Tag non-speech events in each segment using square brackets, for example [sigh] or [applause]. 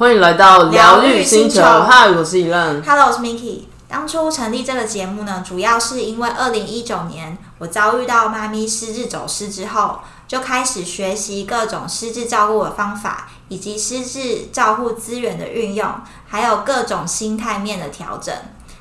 欢迎来到疗愈星球，嗨，我是 Elan。Hello，我是 Miki。当初成立这个节目呢，主要是因为二零一九年我遭遇到妈咪失智走失之后，就开始学习各种失智照顾的方法，以及失智照护资源的运用，还有各种心态面的调整。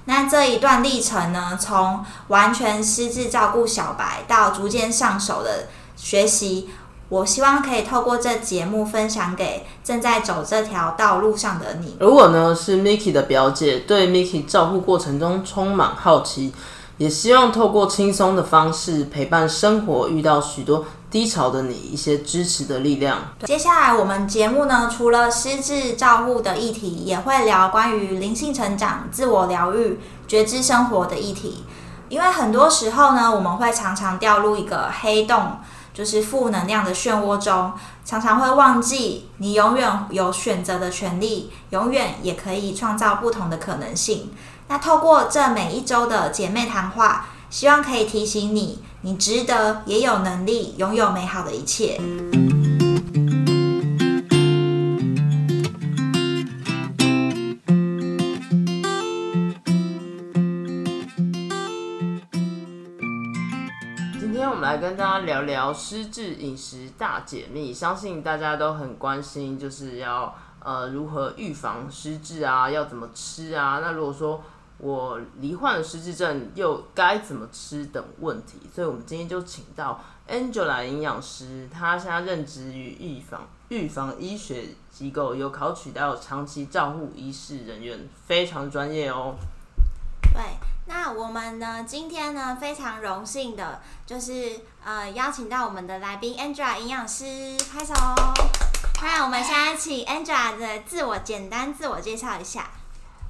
那这一段历程呢，从完全失智照顾小白到逐渐上手的学习，我希望可以透过这节目分享给正在走这条道路上的你。而我呢是 Miki 的表姐，对 Miki 照顾过程中充满好奇，也希望透过轻松的方式陪伴生活遇到许多低潮的你一些支持的力量。接下来我们节目呢，除了失智照护的议题，也会聊关于灵性成长、自我疗愈、觉知生活的议题。因为很多时候呢，我们会常常掉入一个黑洞，就是负能量的漩涡中，常常会忘记你永远有选择的权利，永远也可以创造不同的可能性。那透过这每一周的姐妹谈话，希望可以提醒你，你值得，也有能力拥有美好的一切。聊聊失智饮食大解密，相信大家都很关心，就是要呃如何预防失智啊，要怎么吃啊？那如果说我罹患了失智症，又该怎么吃等问题，所以我们今天就请到 Angela 营养师，她现在任职于预防预防医学机构，有考取到长期照护医师人员，非常专业哦。对，那我们呢，今天呢非常荣幸的，就是呃邀请到我们的来宾 Angela 营养师，拍手。那我们现在请 Angela 的自我简单自我介绍一下。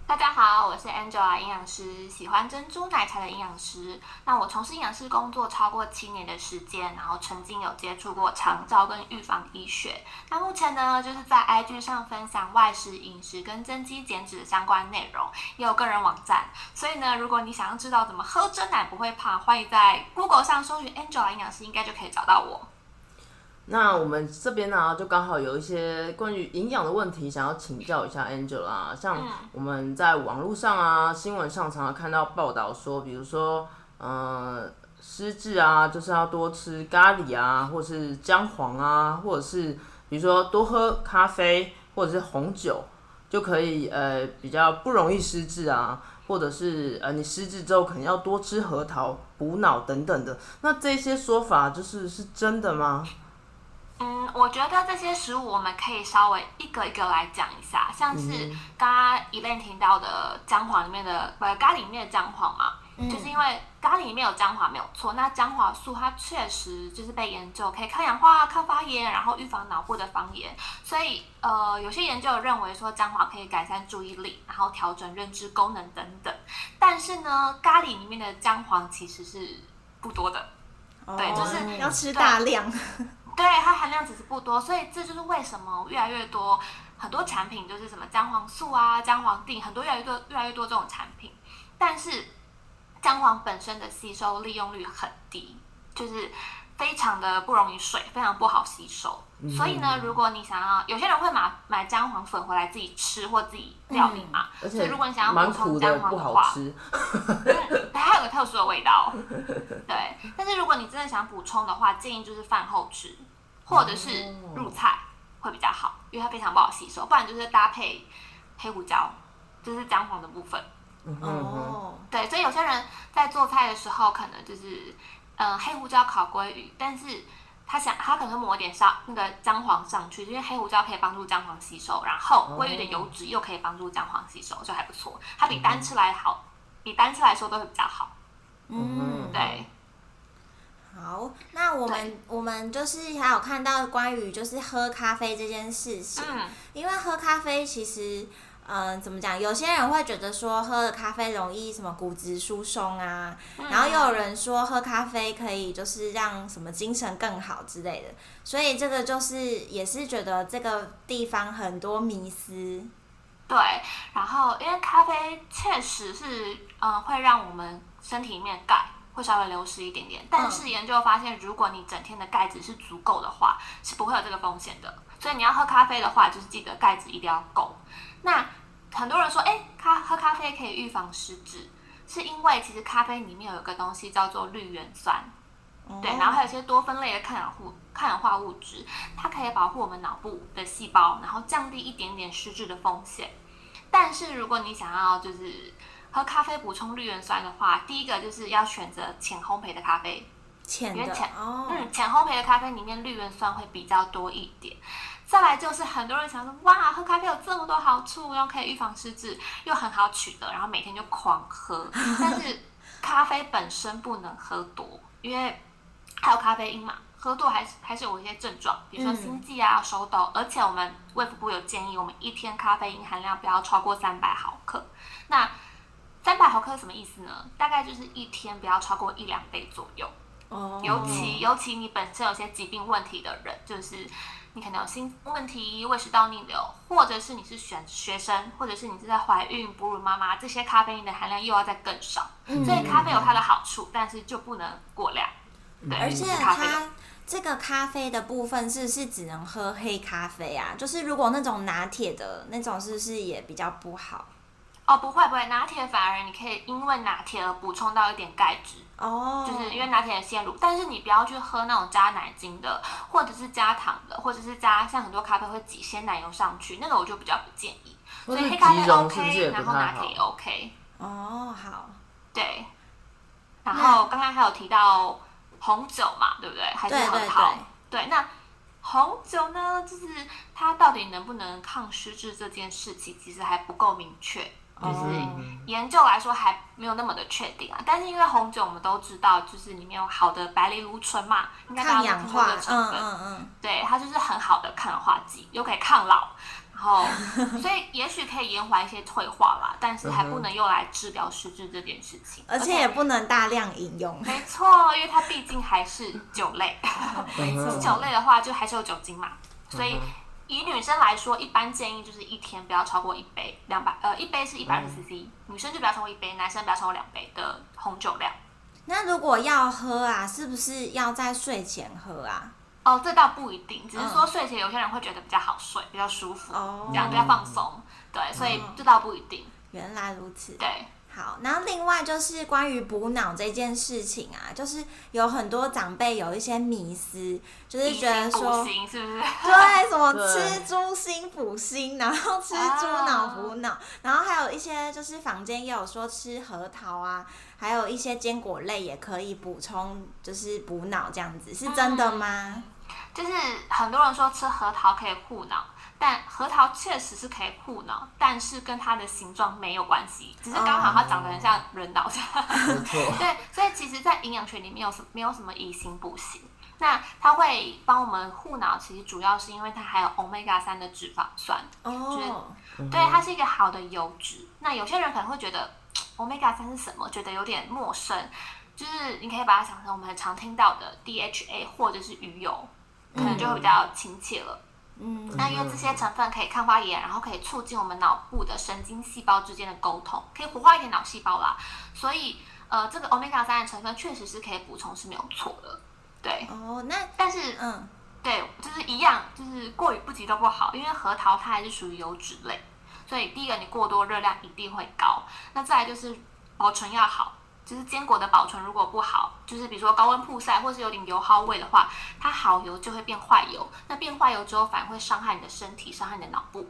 大家好，我是 Angela 营养师，喜欢珍珠奶茶的营养师。那我从事营养师工作超过七年的时间，然后曾经有接触过肠照跟预防医学。那目前呢，就是在 IG 上分享外食饮食跟增肌减脂的相关内容，也有个人网站。所以呢，如果你想要知道怎么喝真奶不会胖，欢迎在 Google 上搜寻 Angela 营养师，应该就可以找到我。那我们这边呢，就刚好有一些关于营养的问题，想要请教一下 Angel 啊。像我们在网络上啊、新闻上常常看到报道说，比如说，呃，失智啊，就是要多吃咖喱啊，或是姜黄啊，或者是比如说多喝咖啡或者是红酒，就可以呃比较不容易失智啊。或者是呃，你失智之后可能要多吃核桃补脑等等的，那这些说法就是是真的吗？嗯，我觉得这些食物我们可以稍微一个一个来讲一下，像是刚刚一类听到的姜黄里面的，不咖喱里面的姜黄嘛，就是因为咖喱里面有姜黄没有错，那姜黄素它确实就是被研究可以抗氧化、抗发炎，然后预防脑部的发炎，所以呃有些研究认为说姜黄可以改善注意力，然后调整认知功能等等，但是呢，咖喱里面的姜黄其实是不多的。对就是哦要吃大量。对，它含量只是不多，所以这就是为什么越来越多很多产品就是什么姜黄素啊、姜黄定，很多越来越多越来越多这种产品，但是姜黄本身的吸收利用率很低，就是非常的不容易水，非常不好吸收。所以呢，如果你想要，有些人会买买姜黄粉回来自己吃或自己料理嘛，而且所以如果你想要补充姜黄的话，它有个特殊的味道。对，但是如果你真的想补充的话，建议就是饭后吃，或者是入菜会比较好，因为它非常不好吸收。不然就是搭配黑胡椒，就是姜黄的部分。哦，对，所以有些人在做菜的时候，可能就是嗯、呃黑胡椒烤鲑鱼，但是他想他可能会抹一点上那个姜黄上去，因为黑胡椒可以帮助姜黄吸收，然后鲑鱼的油脂又可以帮助姜黄吸收，就还不错。它比单吃来好，比单吃来说都会比较好。嗯，对。好，那我们我们就是还有看到关于就是喝咖啡这件事情，嗯，因为喝咖啡其实，嗯、怎么讲？有些人会觉得说喝了咖啡容易什么骨质疏松啊，然后又有人说喝咖啡可以就是让什么精神更好之类的，所以这个就是也是觉得这个地方很多迷思。对，然后因为咖啡确实是，呃，会让我们身体里面钙会稍微流失一点点，但是研究发现，如果你整天的钙质是足够的话，是不会有这个风险的。所以你要喝咖啡的话，就是记得钙质一定要够。那很多人说，哎，咖喝咖啡可以预防失智，是因为其实咖啡里面有一个东西叫做绿原酸，对，然后还有一些多酚类的抗氧化抗氧化物质，它可以保护我们脑部的细胞，然后降低一点点失智的风险。但是如果你想要就是喝咖啡补充绿原酸的话，第一个就是要选择浅烘焙的咖啡，浅的哦，嗯，浅烘焙的咖啡里面绿原酸会比较多一点。再来就是很多人想说，哇，喝咖啡有这么多好处，又可以预防失智，又很好取得，然后每天就狂喝。但是 [laughs] 咖啡本身不能喝多，因为还有咖啡因嘛，喝多还是还是有一些症状，比如说心悸啊、手抖。而且我们卫福部有建议，我们一天咖啡因含量不要超过三百毫克。那三百毫克什么意思呢？大概就是一天不要超过一两杯左右。哦。尤其尤其你本身有些疾病问题的人，就是。你可能有心问题、胃食道逆流，或者是你是选学生，或者是你是在怀孕、哺乳妈妈，这些咖啡因的含量又要再更少。所以咖啡有它的好处，但是就不能过量。对，而且它这个咖啡的部分是是只能喝黑咖啡啊，就是如果那种拿铁的那种，是不是也比较不好？哦，不会不会，拿铁反而你可以因为拿铁而补充到一点钙质。哦，就是因为拿铁的鲜乳，但是你不要去喝那种加奶精的，或者是加糖的，或者是加像很多咖啡会挤鲜奶油上去，那个我就比较不建议。所以黑咖啡 OK，然后拿铁也 OK。哦，好，对。然后刚刚还有提到红酒嘛，对不对？还是核桃？对，那红酒呢，就是它到底能不能抗失智这件事情，其实还不够明确。就是研究来说还没有那么的确定啊，但是因为红酒我们都知道，就是里面有好的白藜芦醇嘛，应该大家都听过的成分，嗯嗯嗯，对，它就是很好的抗氧化剂，又可以抗老，然后所以也许可以延缓一些退化啦，[laughs] 但是还不能用来治疗失智这件事情，而且也不能大量饮用。没错，因为它毕竟还是酒类，[laughs] 酒类的话就还是有酒精嘛，所以。以女生来说，一般建议就是一天不要超过一杯，两百呃一杯是一百二十 cc，女生就不要超过一杯，男生不要超过两杯的红酒量。那如果要喝啊，是不是要在睡前喝啊？哦，这倒不一定，只是说睡前有些人会觉得比较好睡，比较舒服，这样比较放松。对，所以这倒不一定。原来如此。对。好，然后另外就是关于补脑这件事情啊，就是有很多长辈有一些迷思，就是觉得说，是不是？[laughs] 对，什么吃猪心补心，然后吃猪脑补脑，然后还有一些就是坊间也有说吃核桃啊，还有一些坚果类也可以补充，就是补脑这样子，是真的吗？就是很多人说吃核桃可以护脑。但核桃确实是可以护脑，但是跟它的形状没有关系，只是刚好它长得很像人脑这样。[laughs] 对，所以其实，在营养学里面有什没有什么以形补形。那它会帮我们护脑，其实主要是因为它含有 omega 三的脂肪酸，就是对它是一个好的油脂。那有些人可能会觉得 omega 三是什么，觉得有点陌生，就是你可以把它想成我们很常听到的 DHA 或者是鱼油，可能就会比较亲切了。嗯，那因为这些成分可以抗发炎，然后可以促进我们脑部的神经细胞之间的沟通，可以活化一点脑细胞啦。所以，呃，这个 omega 三的成分确实是可以补充，是没有错的。对。哦，那但是，嗯，对，就是一样，就是过于不及都不好，因为核桃它还是属于油脂类，所以第一个你过多热量一定会高。那再来就是保存要好。就是坚果的保存如果不好，就是比如说高温曝晒，或是有点油耗味的话，它好油就会变坏油。那变坏油之后，反而会伤害你的身体，伤害你的脑部。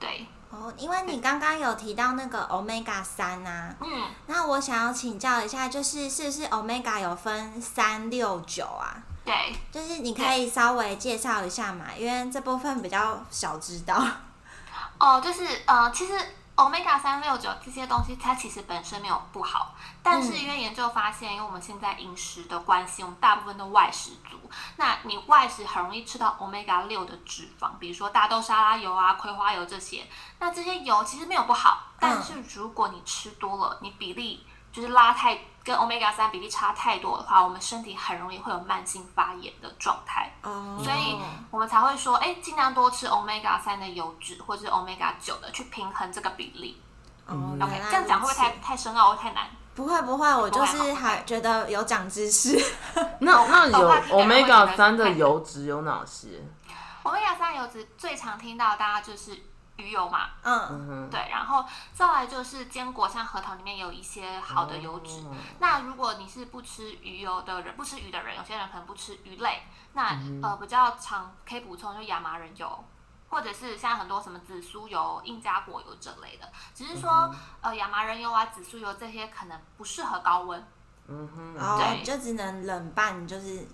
对哦，因为你刚刚有提到那个 omega 三啊，嗯，那我想要请教一下，就是是不是 omega 有分三六九啊？对，就是你可以稍微介绍一下嘛，因为这部分比较少知道。[laughs] 哦，就是呃，其实。Omega 三六九这些东西，它其实本身没有不好，但是因为研究发现，因为我们现在饮食的关系，我们大部分都外食族，那你外食很容易吃到 omega 六的脂肪，比如说大豆沙拉油啊、葵花油这些，那这些油其实没有不好，但是如果你吃多了，你比例就是拉太。跟 omega 三比例差太多的话，我们身体很容易会有慢性发炎的状态，所以我们才会说，哎，尽量多吃 omega 三的油脂或者是 omega 九的，去平衡这个比例。OK，这样讲会不会太太深奥，会太难？不会不会，我就是还觉得有长知识。[laughs] 那那有 omega 三的油脂有哪些？，omega 三油脂最常听到大家就是鱼油嘛，嗯，对，然后再来就是坚果，像核桃里面有一些好的油脂。那如果你是不吃鱼油的人，不吃鱼的人，有些人可能不吃鱼类，那呃比较常可以补充就亚麻仁油。或者是像很多什么紫苏油、印加果油这类的，只是说呃亚麻仁油啊、紫苏油这些可能不适合高温，嗯哼，对，就只能冷拌，就是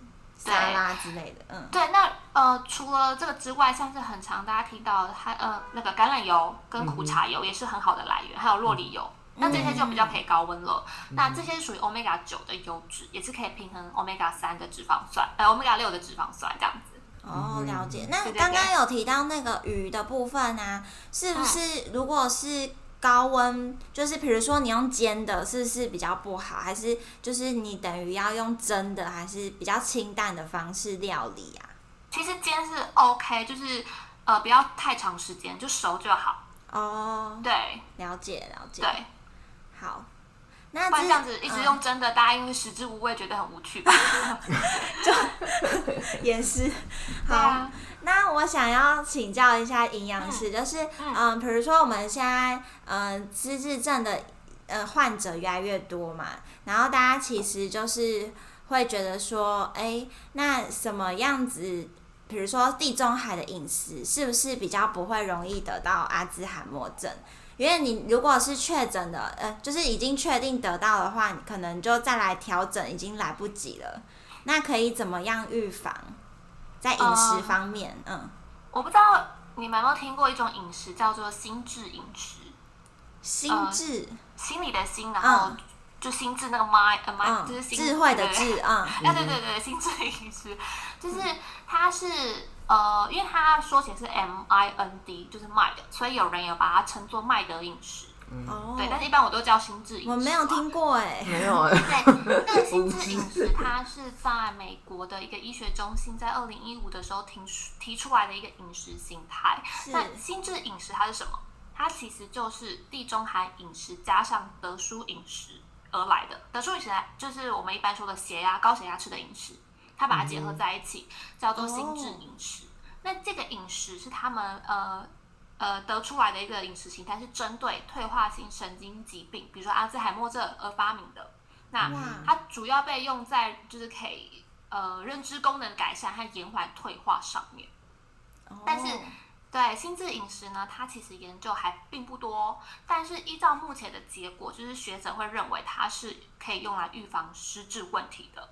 沙拉之类的，嗯，对。那呃除了这个之外，像是很常大家听到它呃那个橄榄油跟苦茶油也是很好的来源，还有洛里油，那这些就比较可以高温了。那这些是属于 omega 九的油脂，也是可以平衡 omega 三的脂肪酸，呃 omega 六的脂肪酸这样子。哦，了解。那刚刚有提到那个鱼的部分啊，是不是如果是高温，就是比如说你用煎的，是不是比较不好？还是就是你等于要用蒸的，还是比较清淡的方式料理啊？其实煎是 OK，就是呃不要太长时间，就熟就好。哦，对，了解了解。对，好。那这样子一直用真的，大家因为食之无味，觉得很无趣吧？[laughs] 就也是。好，那我想要请教一下营养师，就是嗯，比如说我们现在嗯，失智症的呃患者越来越多嘛，然后大家其实就是会觉得说，哎，那什么样子？比如说地中海的饮食，是不是比较不会容易得到阿兹海默症？因为你如果是确诊的，呃，就是已经确定得到的话，可能就再来调整已经来不及了。那可以怎么样预防？在饮食方面，嗯，我不知道你们有没有听过一种饮食叫做心智饮食。心智，心理的心，然后就心智那个 mind，呃 mind 就是智慧的智，啊，啊 [laughs] 对对对，心智饮食，就是它是。呃，因为它说起来是 M I N D，就是 Mind，所以有人有把它称作麦德饮食。哦。对，但是一般我都叫心智饮食。我没有听过哎。没有哎。对，那个心智饮食，它是在美国的一个医学中心在二零一五的时候提提出来的一个饮食形态。那心智饮食它是什么？它其实就是地中海饮食加上德叔饮食而来的。德叔饮食就是我们一般说的血压高血压吃的饮食。他把它结合在一起，叫做心智饮食。那这个饮食是他们呃呃得出来的一个饮食形态，是针对退化性神经疾病，比如说阿兹海默症而发明的。那它主要被用在就是可以呃认知功能改善和延缓退化上面。但是对心智饮食呢，它其实研究还并不多。但是依照目前的结果，就是学者会认为它是可以用来预防失智问题的。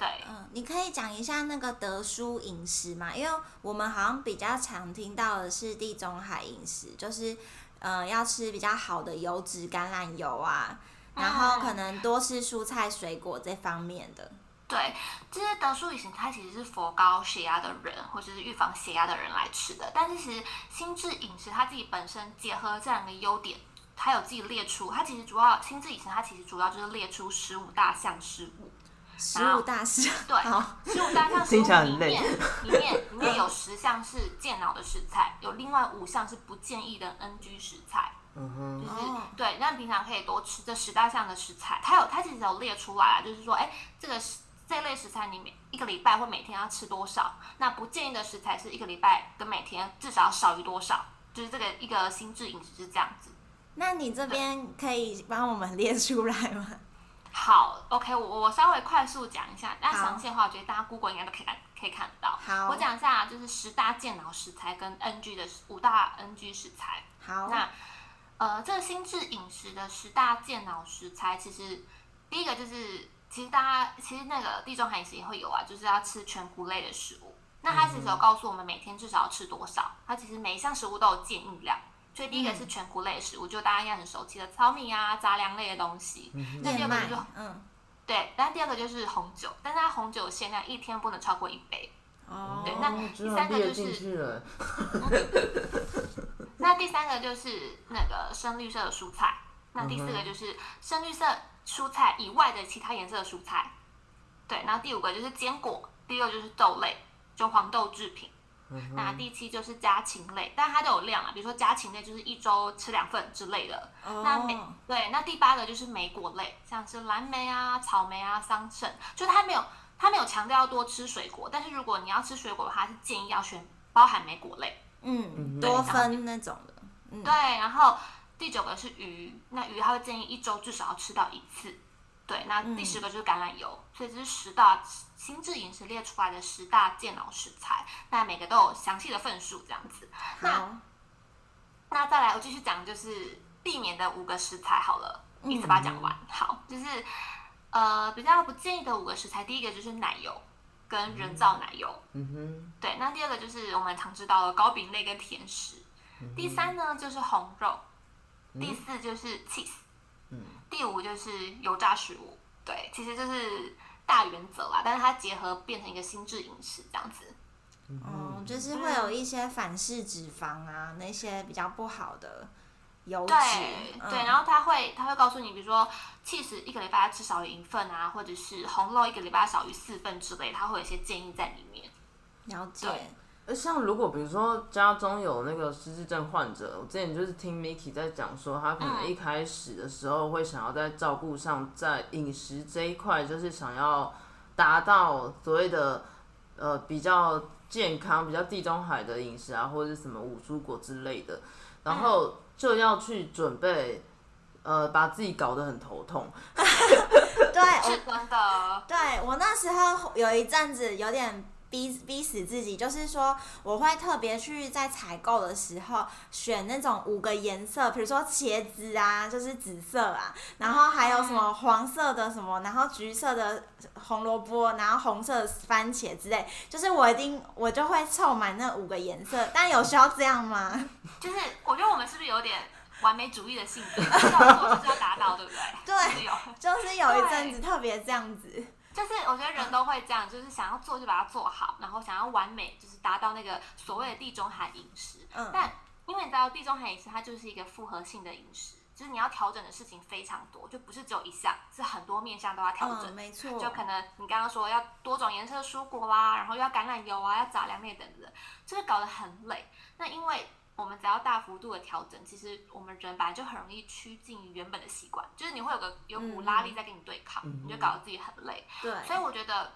对，嗯，你可以讲一下那个德叔饮食嘛？因为我们好像比较常听到的是地中海饮食，就是呃要吃比较好的油脂橄榄油啊，然后可能多吃蔬菜水果这方面的。对，这些德叔饮食它其实是佛高血压的人或者是预防血压的人来吃的，但是其实心智饮食它自己本身结合这两个优点，它有自己列出，它其实主要心智饮食它其实主要就是列出十五大项食物。十五大项，对，十五大项食物里面，里面里面有十项是健脑的食材，有另外五项是不建议的 NG 食材。嗯哼，就是对，那平常可以多吃这十大项的食材。它有，它其实有列出来啊，就是说，哎，这个这类食材你每一个礼拜或每天要吃多少？那不建议的食材是一个礼拜跟每天至少少于多少？就是这个一个心智饮食是这样子。那你这边可以帮我们列出来吗？好，OK，我我稍微快速讲一下，那详细的话，我觉得大家 Google 应该都可以看，可以看得到。好，我讲一下，就是十大健脑食材跟 NG 的五大 NG 食材。好，那呃，这个心智饮食的十大健脑食材，其实第一个就是，其实大家其实那个地中海饮食也会有啊，就是要吃全谷类的食物。那它其实有告诉我们每天至少要吃多少，它其实每一项食物都有建议量。所以第一个是全谷类食物，就大家应该很熟悉的糙米啊、杂粮类的东西。那第二个就嗯，对。但第二个就是红酒，但是它红酒限量一天不能超过一杯。哦。对，那第三个就是。[laughs] 那第三个就是那个深绿色的蔬菜。那第四个就是深绿色蔬菜以外的其他颜色的蔬菜。对，然后第五个就是坚果，第六就是豆类，就黄豆制品。那第七就是家禽类，但它都有量啊，比如说家禽类就是一周吃两份之类的。那梅对，那第八个就是莓果类，像是蓝莓啊、草莓啊、桑葚，就它没有它没有强调要多吃水果，但是如果你要吃水果的话，是建议要选包含莓果类，嗯，多分那种的，嗯，对。然后第九个是鱼，那鱼它会建议一周至少要吃到一次。对，那第十个就是橄榄油，所以这是十大心智饮食列出来的十大健脑食材，那每个都有详细的份数这样子。那那再来，我继续讲，就是避免的五个食材好了，一次把它讲完。好，就是呃比较不建议的五个食材，第一个就是奶油跟人造奶油。嗯哼。对，那第二个就是我们常知道的糕饼类跟甜食。第三呢就是红肉。第四就是 cheese。第五就是油炸食物，对，其实就是大原则啦，但是它结合变成一个心智饮食这样子。哦，就是会有一些反式脂肪啊，那些比较不好的油脂。对对，然后他会他会告诉你，比如说气食一个礼拜吃少于一份啊，或者是红肉一个礼拜少于四份之类，他会有一些建议在里面。了解。像如果比如说家中有那个失智症患者，我之前就是听 Miki 在讲说，他可能一开始的时候会想要在照顾上，在饮食这一块，就是想要达到所谓的呃比较健康、比较地中海的饮食啊，或者什么五蔬果之类的，然后就要去准备，呃，把自己搞得很头痛。[laughs] 对，是真的。对我那时候有一阵子有点。逼逼死自己，就是说我会特别去在采购的时候选那种五个颜色，比如说茄子啊，就是紫色啊，然后还有什么黄色的什么，然后橘色的红萝卜，然后红色的番茄之类，就是我一定我就会凑满那五个颜色。但有需要这样吗？就是我觉得我们是不是有点完美主义的性格，要做就是要达到，对不对？对，就是有一阵子特别这样子。就是我觉得人都会这样，就是想要做就把它做好，然后想要完美，就是达到那个所谓的地中海饮食。嗯。但因为你知道地中海饮食它就是一个复合性的饮食，就是你要调整的事情非常多，就不是只有一项，是很多面向都要调整。没错。就可能你刚刚说要多种颜色的蔬果啦，然后要橄榄油啊，要杂粮类等等，就是搞得很累。那因为。我们只要大幅度的调整，其实我们人本来就很容易趋近于原本的习惯，就是你会有个有股拉力在跟你对抗，你就搞得自己很累。对，所以我觉得，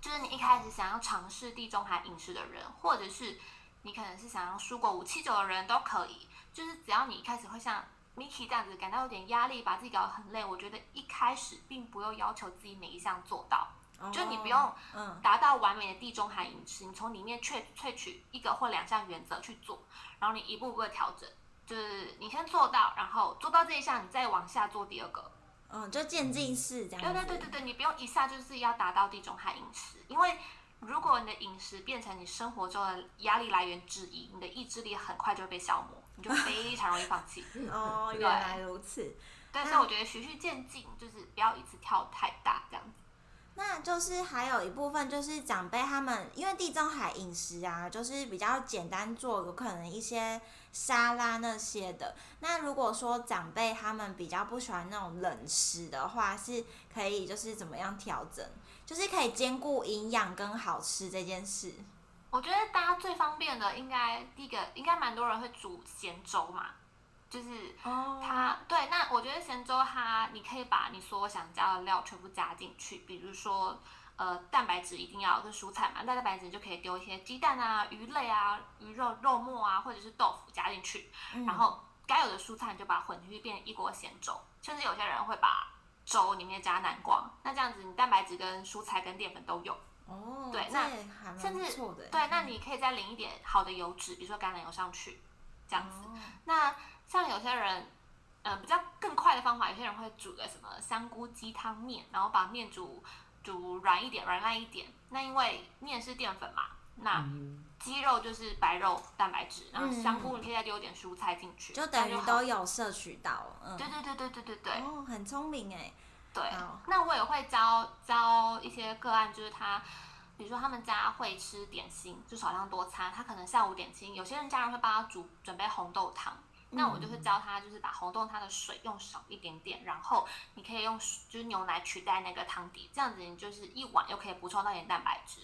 就是你一开始想要尝试地中海饮食的人，或者是你可能是想要蔬果五七九的人都可以，就是只要你一开始会像 Miki 这样子感到有点压力，把自己搞得很累，我觉得一开始并不用要求自己每一项做到。就你不用达到完美的地中海饮食，你从里面萃萃取一个或两项原则去做，然后你一步步的调整，就是你先做到，然后做到这一项，你再往下做第二个，嗯，就渐进式这样。对对对对对，你不用一下就是要达到地中海饮食，因为如果你的饮食变成你生活中的压力来源之一，你的意志力很快就会被消磨，你就非常容易放弃。[laughs] 哦，原来如此。对，所以我觉得循序渐进，就是不要一次跳太大这样子。那就是还有一部分就是长辈他们，因为地中海饮食啊，就是比较简单做，有可能一些沙拉那些的。那如果说长辈他们比较不喜欢那种冷食的话，是可以就是怎么样调整，就是可以兼顾营养跟好吃这件事。我觉得大家最方便的，应该第一个应该蛮多人会煮咸粥嘛。就是它对，那我觉得咸粥它，你可以把你所有想加的料全部加进去，比如说呃蛋白质一定要跟蔬菜嘛，那蛋白质就可以丢一些鸡蛋啊、鱼类啊、鱼肉肉末啊，或者是豆腐加进去，然后该有的蔬菜你就把它混进去变成一锅咸粥，甚至有些人会把粥里面加南瓜，那这样子你蛋白质跟蔬菜跟淀粉都有。哦，对，那甚至对，那你可以再淋一点好的油脂，比如说橄榄油上去，这样子，那。像有些人，嗯，比较更快的方法，有些人会煮个什么香菇鸡汤面，然后把面煮煮软一点、软烂一点。那因为面是淀粉嘛，那鸡肉就是白肉蛋白质，然后香菇你可以再丢点蔬菜进去，就等于都有摄取到。嗯，对对对对对对对。哦，很聪明哎。对。那我也会教教一些个案，就是他，比如说他们家会吃点心，就少量多餐，他可能下午点心，有些人家人会帮他煮准备红豆汤。那我就会教他，就是把红豆汤的水用少一点点，然后你可以用就是牛奶取代那个汤底，这样子你就是一碗又可以补充到点蛋白质。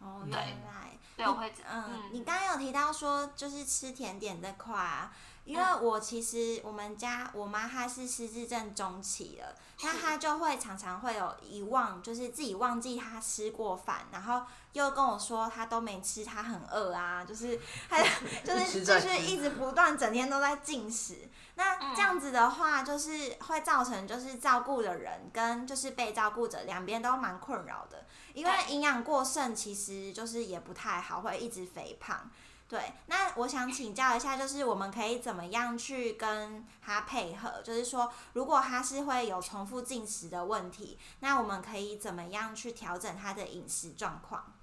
哦，原来，对，我会嗯，你刚刚有提到说就是吃甜点这块啊，因为我其实我们家我妈她是失智症中期了，那她就会常常会有遗忘，就是自己忘记她吃过饭，然后又跟我说她都没吃，她很饿啊，就是 [laughs] 她 [laughs] 就是就是一直不断整天都在进食。那这样子的话，就是会造成就是照顾的人跟就是被照顾者两边都蛮困扰的，因为营养过剩其实就是也不太好，会一直肥胖。对，那我想请教一下，就是我们可以怎么样去跟他配合？就是说，如果他是会有重复进食的问题，那我们可以怎么样去调整他的饮食状况？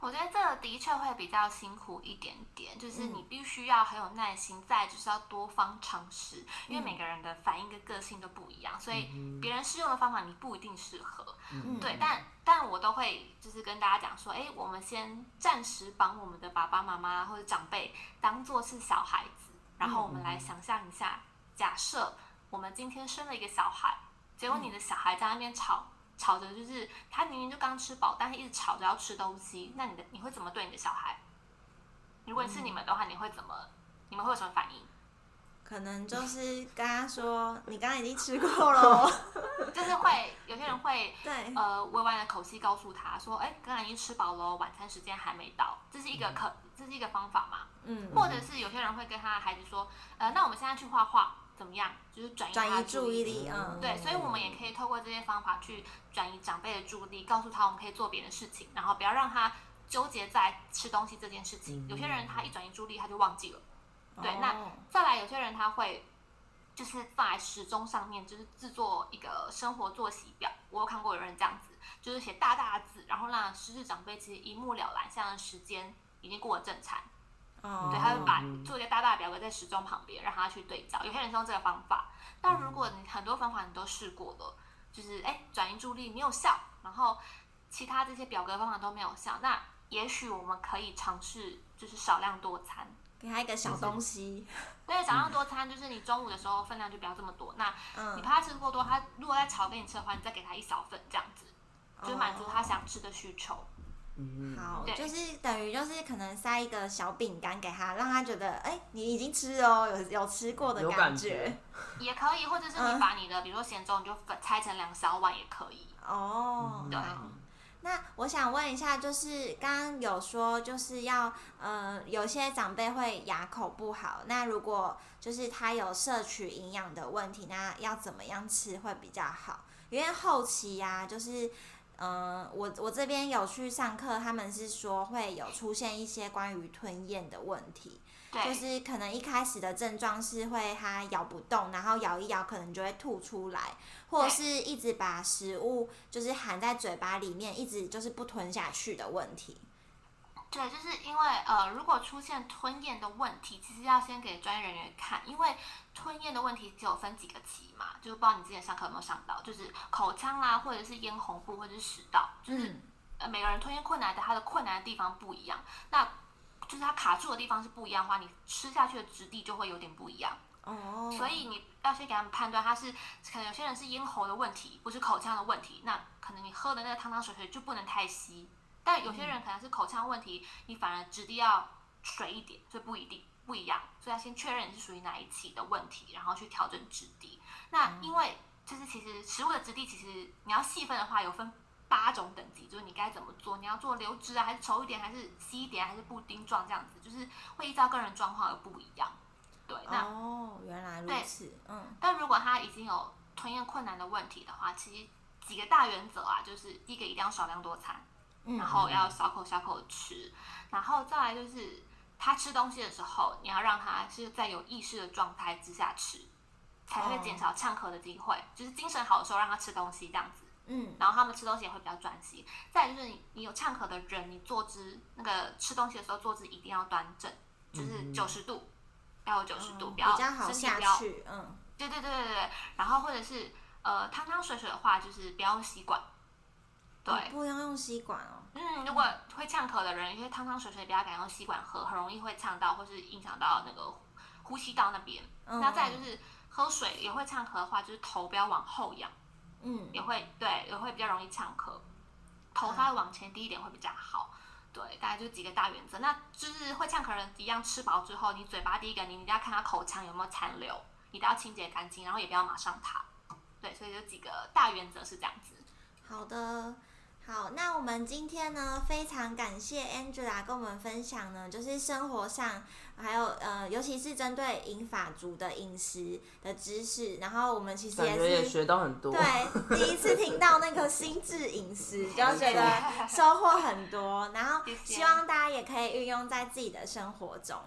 我觉得这个的确会比较辛苦一点点，就是你必须要很有耐心，再就是要多方尝试，因为每个人的反应跟个性都不一样，所以别人适用的方法你不一定适合。对，但但我都会就是跟大家讲说，哎，我们先暂时把我们的爸爸妈妈或者长辈当做是小孩子，然后我们来想象一下，假设我们今天生了一个小孩，结果你的小孩在那边吵。吵着就是他明明就刚吃饱，但是一直吵着要吃东西。那你的你会怎么对你的小孩？如果是你们的话，你会怎么？你们会有什么反应？可能就是跟他说：“你刚刚已经吃过了。[laughs] [laughs] ”就是会有些人会对呃委婉的口气告诉他说：“哎，刚刚已经吃饱了，晚餐时间还没到。”这是一个可这是一个方法嘛？嗯。或者是有些人会跟他的孩子说：“呃，那我们现在去画画。”怎么样？就是转移转移注意力，嗯，对，所以我们也可以透过这些方法去转移长辈的注意力，告诉他我们可以做别的事情，然后不要让他纠结在吃东西这件事情。有些人他一转移注意力他就忘记了，对。那再来，有些人他会就是放在时钟上面，就是制作一个生活作息表。我有看过有人这样子，就是写大大的字，然后让失智长辈其实一目了然，像时间已经过了正餐。对，他会把做一个大大的表格在时钟旁边，让他去对照。有些人是用这个方法，但如果你很多方法你都试过了，就是哎转移注意力没有效，然后其他这些表格方法都没有效，那也许我们可以尝试就是少量多餐，给他一个小东西。[laughs] 对，少量多餐就是你中午的时候分量就不要这么多。那你怕他吃过多，他如果在炒给你吃的话，你再给他一小份这样子，就满足他想吃的需求。好，就是等于就是可能塞一个小饼干给他，让他觉得哎，你已经吃哦，有有吃过的感觉，[laughs] 也可以，或者是你把你的比如说咸粥，你就分拆成两小碗也可以。哦，对。那我想问一下，就是刚刚有说就是要呃，有些长辈会牙口不好，那如果就是他有摄取营养的问题，那要怎么样吃会比较好？因为后期呀，就是。嗯，我我这边有去上课，他们是说会有出现一些关于吞咽的问题，就是可能一开始的症状是会它咬不动，然后咬一咬可能就会吐出来，或者是一直把食物就是含在嘴巴里面，一直就是不吞下去的问题。对，就是因为呃，如果出现吞咽的问题，其实要先给专业人员看，因为吞咽的问题只有分几个期嘛，就是不知道你之前上课有没有上到，就是口腔啦，或者是咽喉部，或者是食道，就是呃每个人吞咽困难的，它的困难的地方不一样，那就是它卡住的地方是不一样的话，你吃下去的质地就会有点不一样哦。所以你要先给他们判断，他是可能有些人是咽喉的问题，不是口腔的问题，那可能你喝的那个汤汤水水就不能太稀。但有些人可能是口腔问题，你反而质地要水一点，所以不一定不一样，所以要先确认你是属于哪一期的问题，然后去调整质地。那因为就是其实食物的质地，其实你要细分的话，有分八种等级，就是你该怎么做，你要做流质啊，还是稠一点，还是稀一点，还是布丁状这样子，就是会依照个人状况而不一样。对，那哦，原来如此，嗯。但如果他已经有吞咽困难的问题的话，其实几个大原则啊，就是第一个一定要少量多餐。然后要小口小口吃，然后再来就是他吃东西的时候，你要让他是在有意识的状态之下吃，才会减少呛咳的机会。就是精神好的时候让他吃东西这样子，嗯，然后他们吃东西也会比较专心。再就是你你有呛咳的人，你坐姿那个吃东西的时候坐姿一定要端正，就是九十度，要有九十度，比较好下去。嗯，对对对对对。然后或者是呃汤汤水水的话，就是不要用吸管。对，不要用吸管哦。嗯，如果会呛咳的人，因为汤汤水水比较敢用吸管喝，很容易会呛到，或是影响到那个呼吸道那边。那再就是喝水也会呛咳的话，就是头不要往后仰，嗯，也会对，也会比较容易呛咳。头稍微往前低一点会比较好。对，大概就几个大原则。那就是会呛咳人一样，吃饱之后，你嘴巴第一个，你一定要看他口腔有没有残留，一定要清洁干净，然后也不要马上爬。对，所以就几个大原则是这样子。好的。好，那我们今天呢，非常感谢 Angela 跟我们分享呢，就是生活上还有呃，尤其是针对银法族的饮食的知识。然后我们其实也是学到很多，对，第一次听到那个心智饮食，[laughs] 就觉得收获很多。然后希望大家也可以运用在自己的生活中。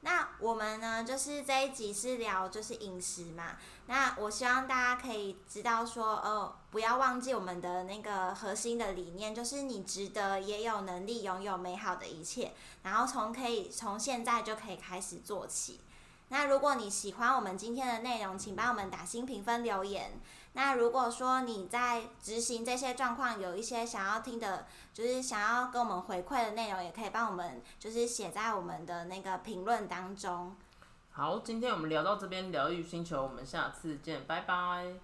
那我们呢，就是这一集是聊就是饮食嘛。那我希望大家可以知道说，呃，不要忘记我们的那个核心的理念，就是你值得也有能力拥有美好的一切。然后从可以从现在就可以开始做起。那如果你喜欢我们今天的内容，请帮我们打新评分留言。那如果说你在执行这些状况有一些想要听的，就是想要跟我们回馈的内容，也可以帮我们就是写在我们的那个评论当中。好，今天我们聊到这边，疗愈星球，我们下次见，拜拜，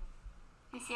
谢谢。